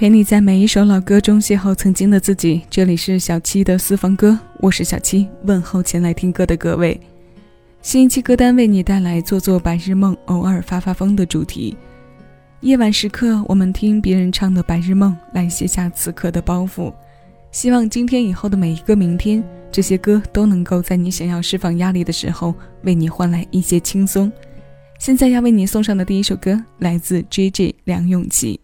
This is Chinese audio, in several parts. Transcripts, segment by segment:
陪你在每一首老歌中邂逅曾经的自己。这里是小七的私房歌，我是小七，问候前来听歌的各位。新一期歌单为你带来“做做白日梦，偶尔发发疯”的主题。夜晚时刻，我们听别人唱的白日梦，来卸下此刻的包袱。希望今天以后的每一个明天，这些歌都能够在你想要释放压力的时候，为你换来一些轻松。现在要为你送上的第一首歌，来自 J.J. 梁咏琪。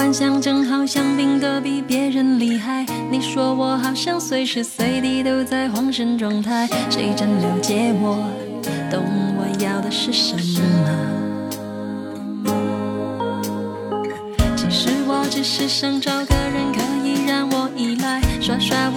幻想症好像病得比别人厉害，你说我好像随时随地都在恍神状态，谁真了解我，懂我要的是什么？其实我只是想找个人可以让我依赖，耍耍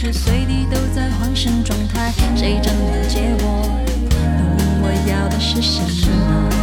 随时随地都在恍神状态，谁真了解我？问我要的是什么？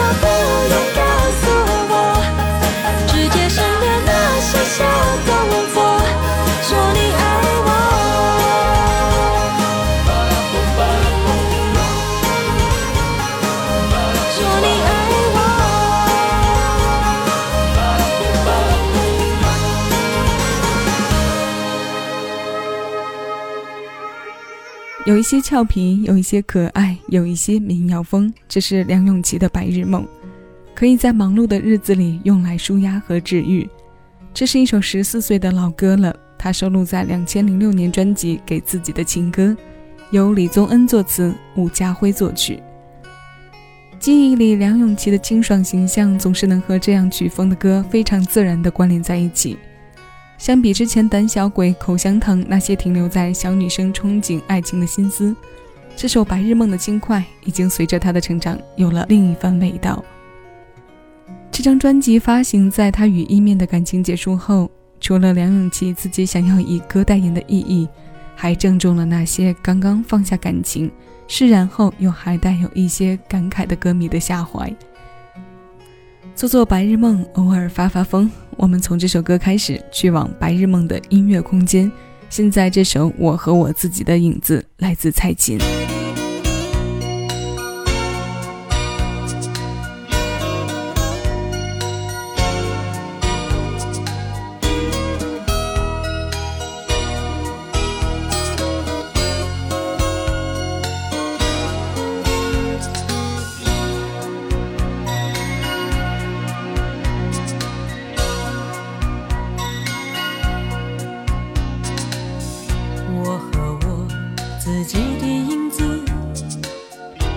my boy. 有一些俏皮，有一些可爱，有一些民谣风。这是梁咏琪的白日梦，可以在忙碌的日子里用来舒压和治愈。这是一首十四岁的老歌了，它收录在两千零六年专辑《给自己的情歌》，由李宗恩作词，伍家辉作曲。记忆里，梁咏琪的清爽形象总是能和这样曲风的歌非常自然地关联在一起。相比之前胆小鬼、口香糖那些停留在小女生憧憬爱情的心思，这首白日梦的轻快已经随着她的成长有了另一番味道。这张专辑发行在她与一面的感情结束后，除了梁咏琪自己想要以歌代言的意义，还正中了那些刚刚放下感情、释然后又还带有一些感慨的歌迷的下怀。做做白日梦，偶尔发发疯。我们从这首歌开始，去往白日梦的音乐空间。现在这首《我和我自己的影子》来自蔡琴。自己的影子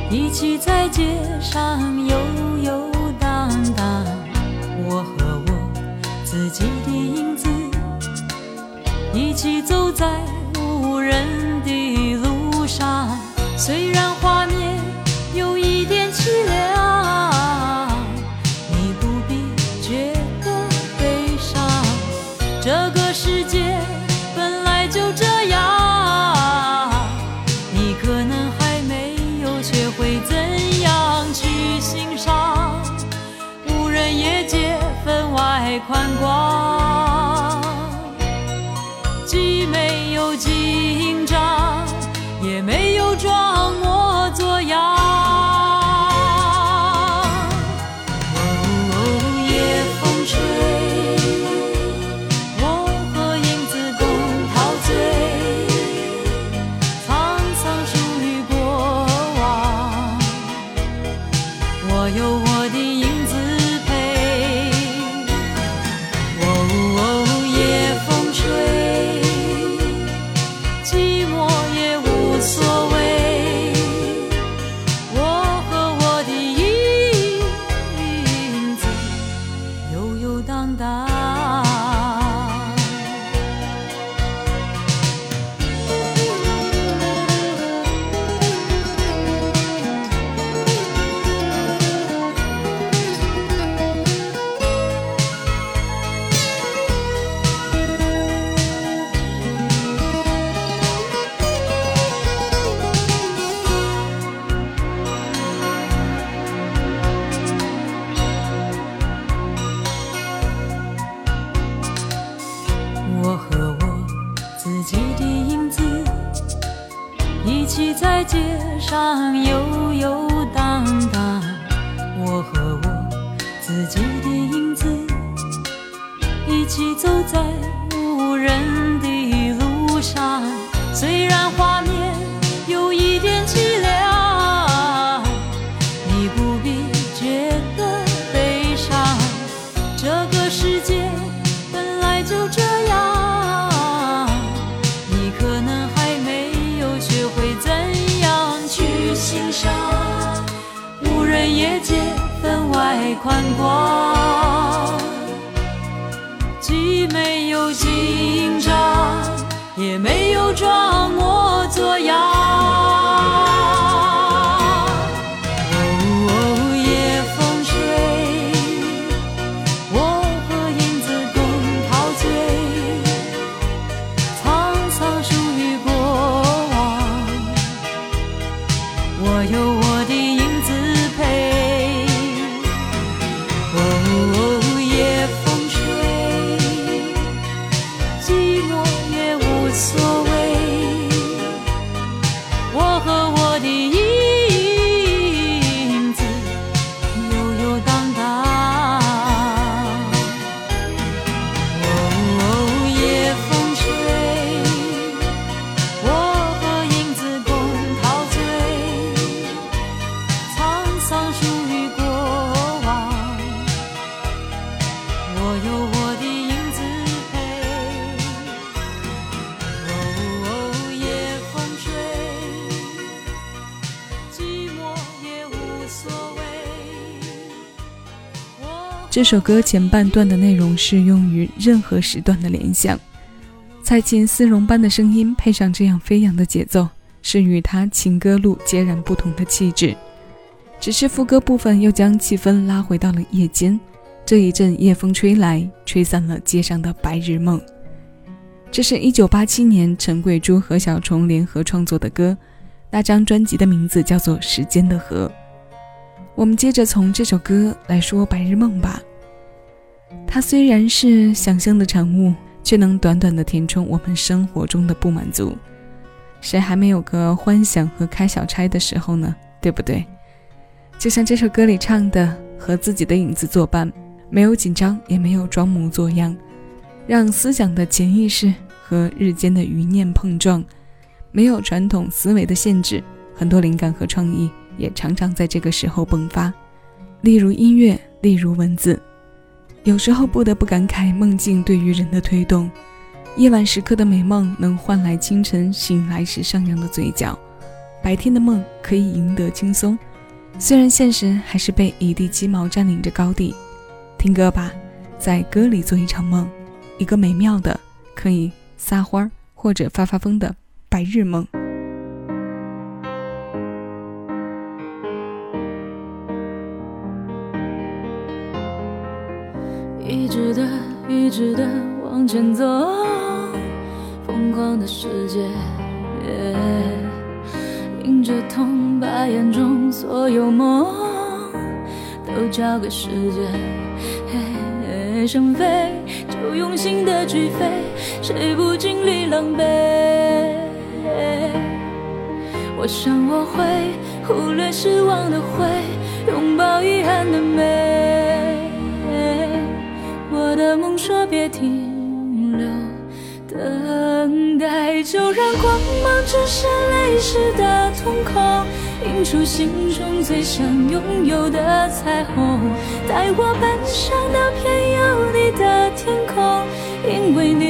一起在街上游游荡荡我和我自己的影子一起走在无人。宽广，也在街上游游荡荡。我和我自己的影子，一起走在太宽广，既没有紧张，也没有装模作样。哦，夜这首歌前半段的内容适用于任何时段的联想。蔡琴丝绒般的声音配上这样飞扬的节奏，是与她情歌路截然不同的气质。只是副歌部分又将气氛拉回到了夜间，这一阵夜风吹来，吹散了街上的白日梦。这是一九八七年陈桂珠和小虫联合创作的歌，那张专辑的名字叫做《时间的河》。我们接着从这首歌来说白日梦吧。它虽然是想象的产物，却能短短的填充我们生活中的不满足。谁还没有个幻想和开小差的时候呢？对不对？就像这首歌里唱的，和自己的影子作伴，没有紧张，也没有装模作样，让思想的潜意识和日间的余念碰撞，没有传统思维的限制，很多灵感和创意也常常在这个时候迸发。例如音乐，例如文字，有时候不得不感慨梦境对于人的推动。夜晚时刻的美梦能换来清晨醒来时上扬的嘴角，白天的梦可以赢得轻松，虽然现实还是被一地鸡毛占领着高地，听歌吧，在歌里做一场梦，一个美妙的可以撒欢儿或者发发疯的白日梦。直的往前走，疯狂的世界。迎着痛，把眼中所有梦都交给时间。想飞就用心的去飞，谁不经历狼狈？我想我会忽略失望的灰，拥抱遗憾的美。的梦说别停留。等待，就让光芒折射泪湿的瞳孔，映出心中最想拥有的彩虹。带我奔向那片有你的天空，因为你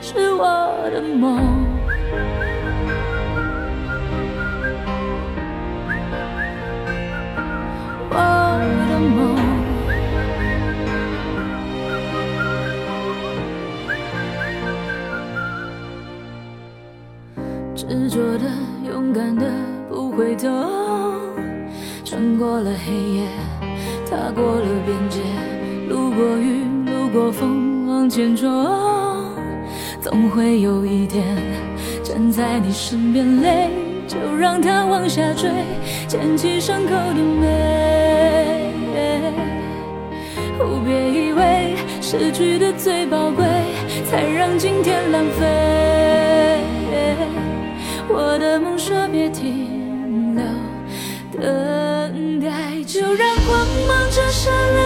是我的梦。风，往前冲，总会有一天站在你身边，泪就让它往下坠，捡起伤口的美。别以为失去的最宝贵，才让今天浪费。我的梦说别停留，等待，就让光芒折射泪，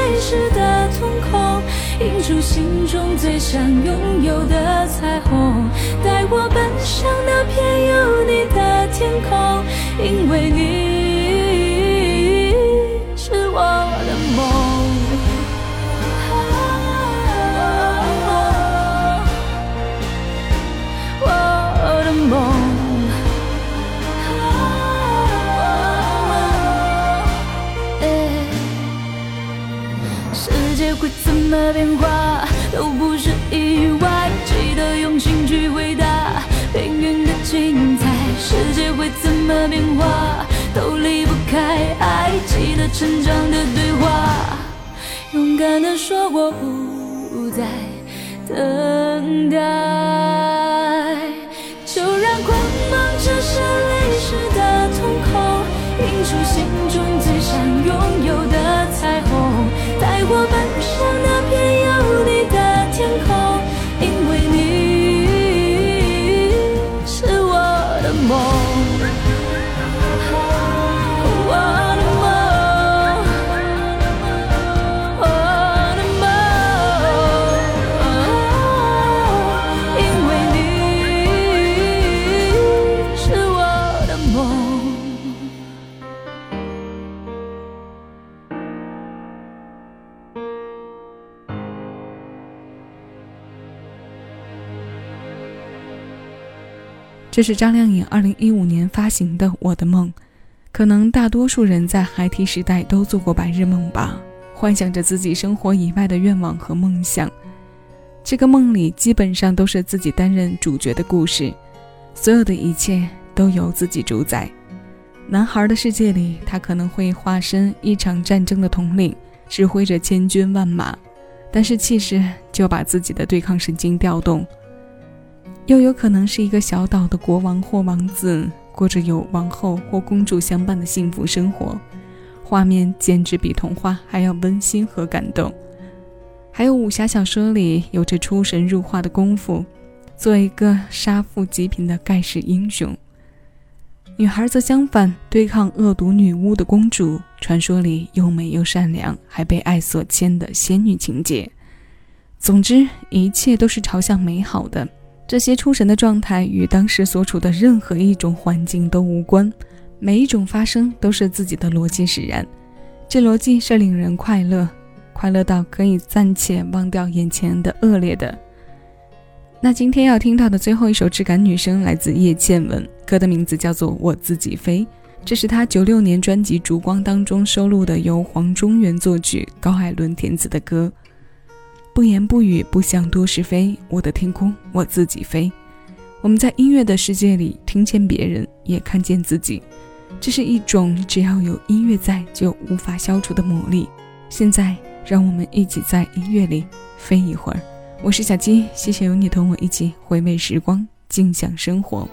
心中最想拥有的彩虹。带我奔向那片有你的天空，因为你是我的梦。我的梦。世界会怎么变化的变化都离不开爱，记得成长的对话，勇敢的说我不再等待。就让光芒折射这是张靓颖二零一五年发行的《我的梦》，可能大多数人在孩提时代都做过白日梦吧，幻想着自己生活以外的愿望和梦想。这个梦里基本上都是自己担任主角的故事，所有的一切都由自己主宰。男孩的世界里，他可能会化身一场战争的统领，指挥着千军万马，但是气势就把自己的对抗神经调动。又有可能是一个小岛的国王或王子，过着有王后或公主相伴的幸福生活，画面简直比童话还要温馨和感动。还有武侠小说里有着出神入化的功夫，做一个杀富济贫的盖世英雄。女孩则相反，对抗恶毒女巫的公主，传说里又美又善良，还被爱所牵的仙女情节。总之，一切都是朝向美好的。这些出神的状态与当时所处的任何一种环境都无关，每一种发生都是自己的逻辑使然，这逻辑是令人快乐，快乐到可以暂且忘掉眼前的恶劣的。那今天要听到的最后一首质感女声来自叶倩文，歌的名字叫做《我自己飞》，这是她九六年专辑《烛光》当中收录的，由黄中原作曲、高海伦填词的歌。不言不语，不想多是非，我的天空我自己飞。我们在音乐的世界里，听见别人，也看见自己。这是一种只要有音乐在就无法消除的魔力。现在，让我们一起在音乐里飞一会儿。我是小鸡，谢谢有你同我一起回味时光，静享生活。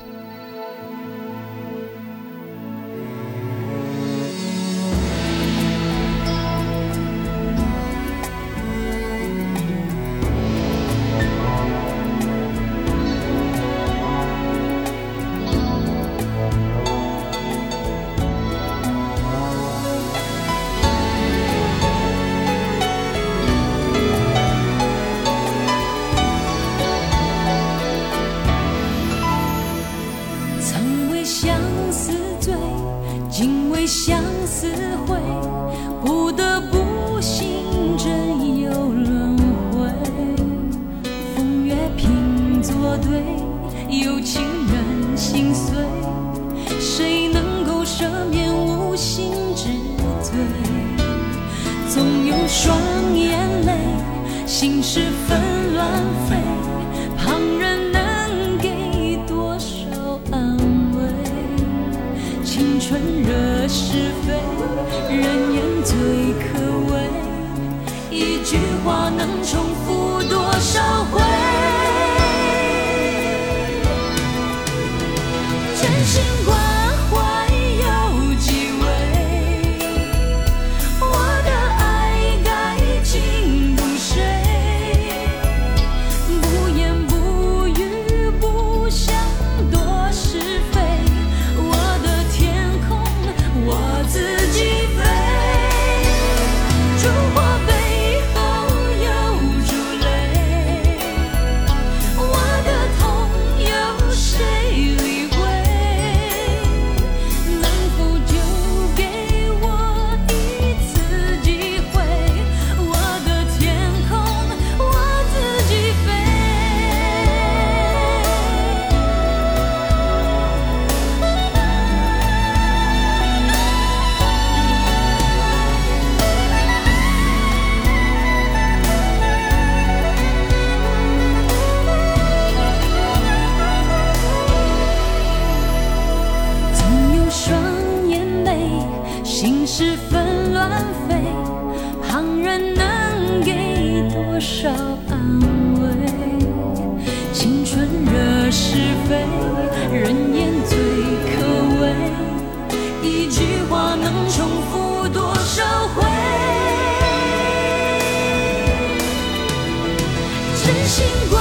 双眼泪，心事纷乱飞，旁人能给多少安慰？青春惹。是非，人言最可畏，一句话能重复多少回？幸福